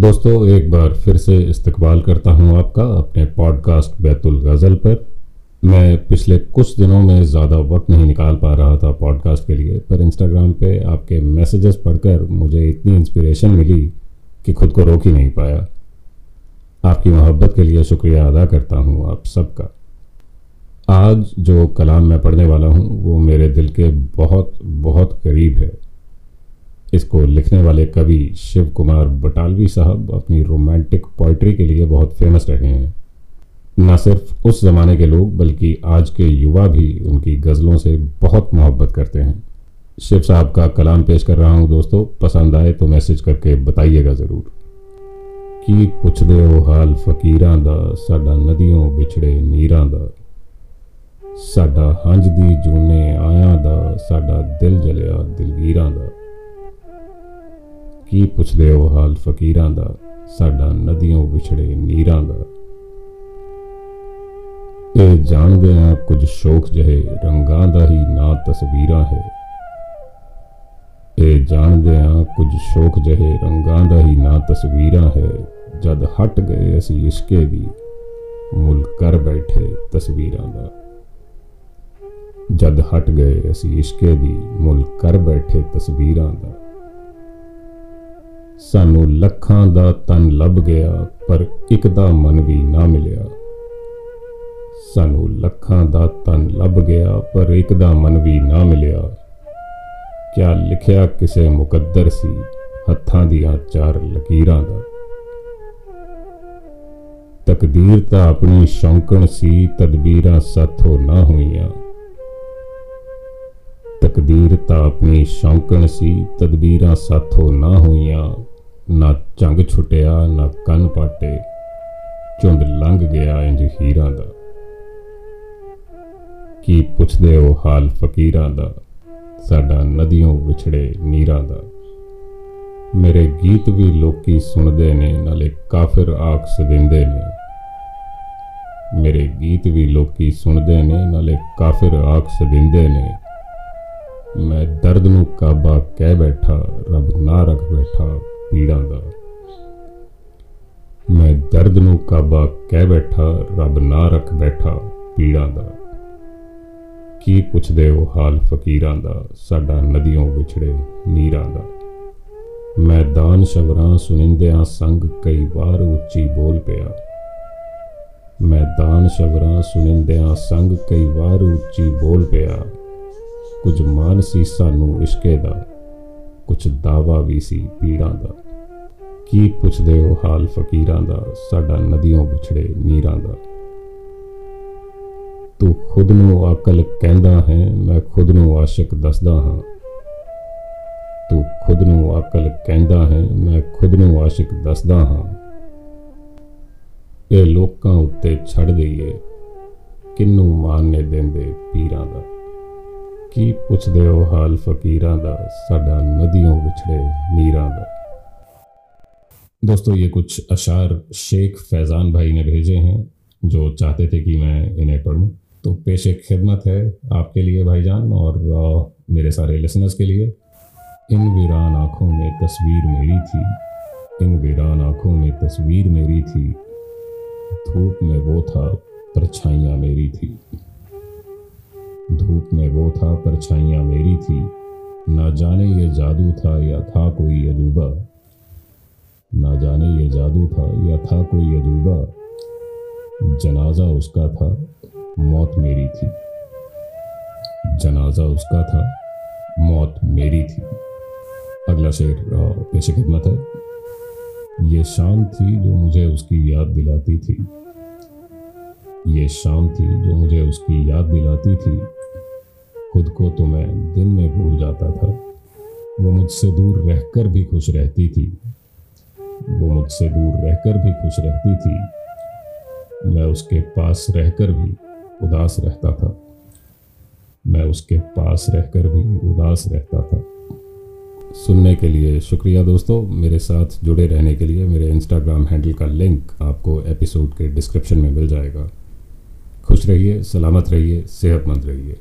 दोस्तों, एक बार फिर से इस्तकबाल करता हूँ आपका अपने पॉडकास्ट बैतुल गज़ल पर। मैं पिछले कुछ दिनों में ज़्यादा वक्त नहीं निकाल पा रहा था पॉडकास्ट के लिए, पर इंस्टाग्राम पे आपके मैसेजेस पढ़कर मुझे इतनी इंस्पिरेशन मिली कि खुद को रोक ही नहीं पाया। आपकी मोहब्बत के लिए शुक्रिया अदा करता हूँ आप सबका। आज जो कलाम मैं पढ़ने वाला हूँ, वो मेरे दिल के बहुत बहुत करीब है। इसको लिखने वाले कवि शिव कुमार बटालवी साहब अपनी रोमांटिक पोइट्री के लिए बहुत फेमस रहे हैं न सिर्फ उस ज़माने के लोग बल्कि आज के युवा भी उनकी गज़लों से बहुत मोहब्बत करते हैं शिव साहब का कलाम पेश कर रहा हूँ दोस्तों पसंद आए तो मैसेज करके बताइएगा ज़रूर ਕੀ ਪੁੱਛਦੇ ਹੋ ਹਾਲ ਫਕੀਰਾਂ ਦਾ ਸਾਡਾ ਨਦੀਆਂ ਵਿਛੜੇ ਨੀਰਾਂ ਦਾ ਸਾਡਾ ਹੰਝ ਦੀ ਜੂਨੇ ਆਇਆਂ ਦਾ ਸਾਡਾ ਦਿਲ ਜਲਿਆ ਦਿਲਗੀਰਾਂ ਦਾ ਕੀ ਪੁੱਛਦੇ ਹੋ ਹਾਲ ਫਕੀਰਾਂ ਦਾ? ਸਾਡਾ ਨਦੀਆਂ ਵਿਛੜੇ ਨੀਰਾਂ ਦਾ। ਇਹ ਜਾਣਦੇ ਆ ਕੁਝ ਸ਼ੌਕ ਜਿਹੇ, ਰੰਗਾਂ ਦਾ ਹੀ ਨਾ ਤਸਵੀਰਾਂ ਹੈ। ਇਹ ਜਾਣਦੇ ਆ ਕੁਝ ਸ਼ੌਕ ਜਿਹੇ, ਰੰਗਾਂ ਦਾ ਹੀ ਨਾ ਤਸਵੀਰਾਂ ਹੈ। ਜਦ ਹਟ ਗਏ ਅਸੀਂ ਇਸ਼ਕੇ ਦੀ, ਮੁੱਲ ਕਰ ਬੈਠੇ ਤਸਵੀਰਾਂ ਦਾ। ਜਦ ਹਟ ਗਏ ਅਸੀਂ ਇਸ਼ਕੇ ਦੀ, ਮੁੱਲ ਕਰ ਬੈਠੇ ਤਸਵੀਰਾਂ ਦਾ। ਸਾਨੂੰ ਲੱਖਾਂ ਦਾ ਤਨ ਲੱਭ ਗਿਆ, ਪਰ ਇੱਕ ਦਾ ਮਨ ਵੀ ਨਾ ਮਿਲਿਆ। ਸਾਨੂੰ ਲੱਖਾਂ ਦਾ ਤਨ ਲੱਭ ਗਿਆ, ਪਰ ਇੱਕ ਦਾ ਮਨ ਵੀ ਨਾ ਮਿਲਿਆ। ਕਿਆ ਲਿਖਿਆ ਕਿਸੇ ਮੁਕੱਦਰ ਸੀ, ਹੱਥਾਂ ਦੀਆਂ ਚਾਰ ਲਕੀਰਾਂ ਦਾ। ਤਕਦੀਰ ਤਾਂ ਆਪਣੀ ਸ਼ੌਂਕਣ ਸੀ, ਤਦਬੀਰਾਂ ਸਾਥੋਂ ਨਾ ਹੋਈਆਂ। ਤਕਦੀਰ ਤਾਂ ਆਪਣੀ ਸ਼ੌਂਕਣ ਸੀ, ਤਦਬੀਰਾਂ ਸਾਥੋਂ ਨਾ ਹੋਈਆਂ। ਨਾ ਚੰਗ ਛੁੱਟਿਆ, ਨਾ ਕੰਨ ਪਾਟੇ। ਚੁੰਦ ਲੰਘ ਗਿਆ ਇੰਜ ਹੀਰਾਂ ਦਾ। ਕੀ ਪੁੱਛਦੇ ਹੋ ਹਾਲ ਫਕੀਰਾਂ ਦਾ? ਸਾਡਾ ਨਦੀਆਂ ਵਿਛੜੇ ਨੀਰਾਂ ਦਾ। ਮੇਰੇ ਗੀਤ ਵੀ ਲੋਕੀ ਸੁਣਦੇ ਨੇ, ਨਾਲੇ ਕਾਫਰ ਆਖ ਸਦਿੰਦੇ ਨੇ। ਮੇਰੇ ਗੀਤ ਵੀ ਲੋਕੀ ਸੁਣਦੇ ਨੇ, ਨਾਲੇ ਕਾਫਰ ਆਖ ਸਦਿੰਦੇ ਨੇ। ਮੈਂ ਦਰਦ ਨੂੰ ਕਾਬਾ ਕਹਿ ਬੈਠਾ, ਰੱਬ ਨਾ ਰੱਖ ਬੈਠਾ। ਪੀੜਾਂ ਦਾ। ਮੈਂ ਦਰਦ ਨੂੰ ਕਾਬਾ ਕਹਿ ਬੈਠਾ, ਰੱਬ ਨਾ ਰੱਖ ਬੈਠਾ ਪੀੜਾਂ ਦਾ। ਕੀ ਪੁੱਛਦੇ ਹੋ ਹਾਲ ਫਕੀਰਾਂ ਦਾ, ਸਾਡਾ ਨਦੀਆਂ ਵਿਛੜੇ ਨੀਰਾਂ ਦਾ। ਮੈਦਾਨ ਸ਼ਬਰਾਂ ਸੁਨਿੰਦਿਆਂ ਸੰਗ ਕਈ ਵਾਰ ਉੱਚੀ ਬੋਲ ਪਿਆ। ਮੈਦਾਨ ਸ਼ਬਰਾਂ ਸੁਨਿੰਦਿਆਂ ਸੰਗ ਕਈ ਵਾਰ ਉੱਚੀ ਬੋਲ ਪਿਆ। ਕੁਝ ਮਾਨ ਸੀ ਸਾਨੂੰ ਇਸ਼ਕੇ ਦਾ ਕੁਝ ਦਾਵਾ ਵੀ ਸੀ ਪੀੜਾਂ ਦਾ। ਕੀ ਪੁੱਛਦੇ ਹੋ ਹਾਲ ਫਕੀਰਾਂ ਦਾ, ਸਾਡਾ ਨਦੀਆਂ ਵਿਛੜੇ ਨੀਰਾਂ ਦਾ। ਤੂੰ ਖੁਦ ਨੂੰ ਅਕਲ ਕਹਿੰਦਾ ਹੈ, ਮੈਂ ਖੁਦ ਨੂੰ ਆਸ਼ਿਕ ਦੱਸਦਾ ਹਾਂ। ਤੂੰ ਖੁਦ ਨੂੰ ਅਕਲ ਕਹਿੰਦਾ ਹੈ, ਮੈਂ ਖੁਦ ਨੂੰ ਆਸ਼ਿਕ ਦੱਸਦਾ ਹਾਂ। ਇਹ ਲੋਕਾਂ ਉੱਤੇ ਛੱਡ ਦਈਏ, ਕਿੰਨੂੰ ਮਾਨਨੇ ਦਿੰਦੇ ਪੀਰਾਂ ਦਾ। ਕੀ ਪੁੱਛਦੇ ਹੋ ਹਾਲ ਫਕੀਰਾਂ ਦਾ ਸਾਡਾ ਨਦੀਆਂ ਵਿਛੜੇ ਨੀਰਾਂ ਦਾ दोस्तों ये कुछ अशार शेख फैज़ान भाई ने भेजे हैं जो चाहते थे कि मैं इन्हें पढ़ूं तो पेश खिदमत है आपके लिए भाईजान और मेरे सारे लिसनर्स के लिए इन वीरान आँखों में तस्वीर मेरी थी इन वीरान आँखों में तस्वीर मेरी थी धूप में वो था परछाइयाँ मेरी थी में वो था परछाइयाँ मेरी थी। ना जाने ये जादू था, या था कोई अजूबा। ना जाने ये जादू था, या था कोई अजूबा। जनाजा उसका था, मौत मेरी थी। जनाजा उसका था, मौत मेरी थी। अगला शेर पेश खिदमत है। ये शाम थी जो मुझे उसकी याद दिलाती थी। ये शाम थी जो मुझे उसकी याद दिलाती थी। खुद को तो मैं दिन में भूल जाता था। वो मुझसे दूर रहकर भी खुश रहती थी। वो मुझसे दूर रहकर भी खुश रहती थी। मैं उसके पास रहकर भी उदास रहता था। मैं उसके पास रहकर भी उदास रहता था। सुनने के लिए शुक्रिया दोस्तों। मेरे साथ जुड़े रहने के लिए मेरे इंस्टाग्राम हैंडल का लिंक आपको एपिसोड के डिस्क्रिप्शन में मिल जाएगा। खुश रहिए, सलामत रहिए, सेहतमंद रहिए।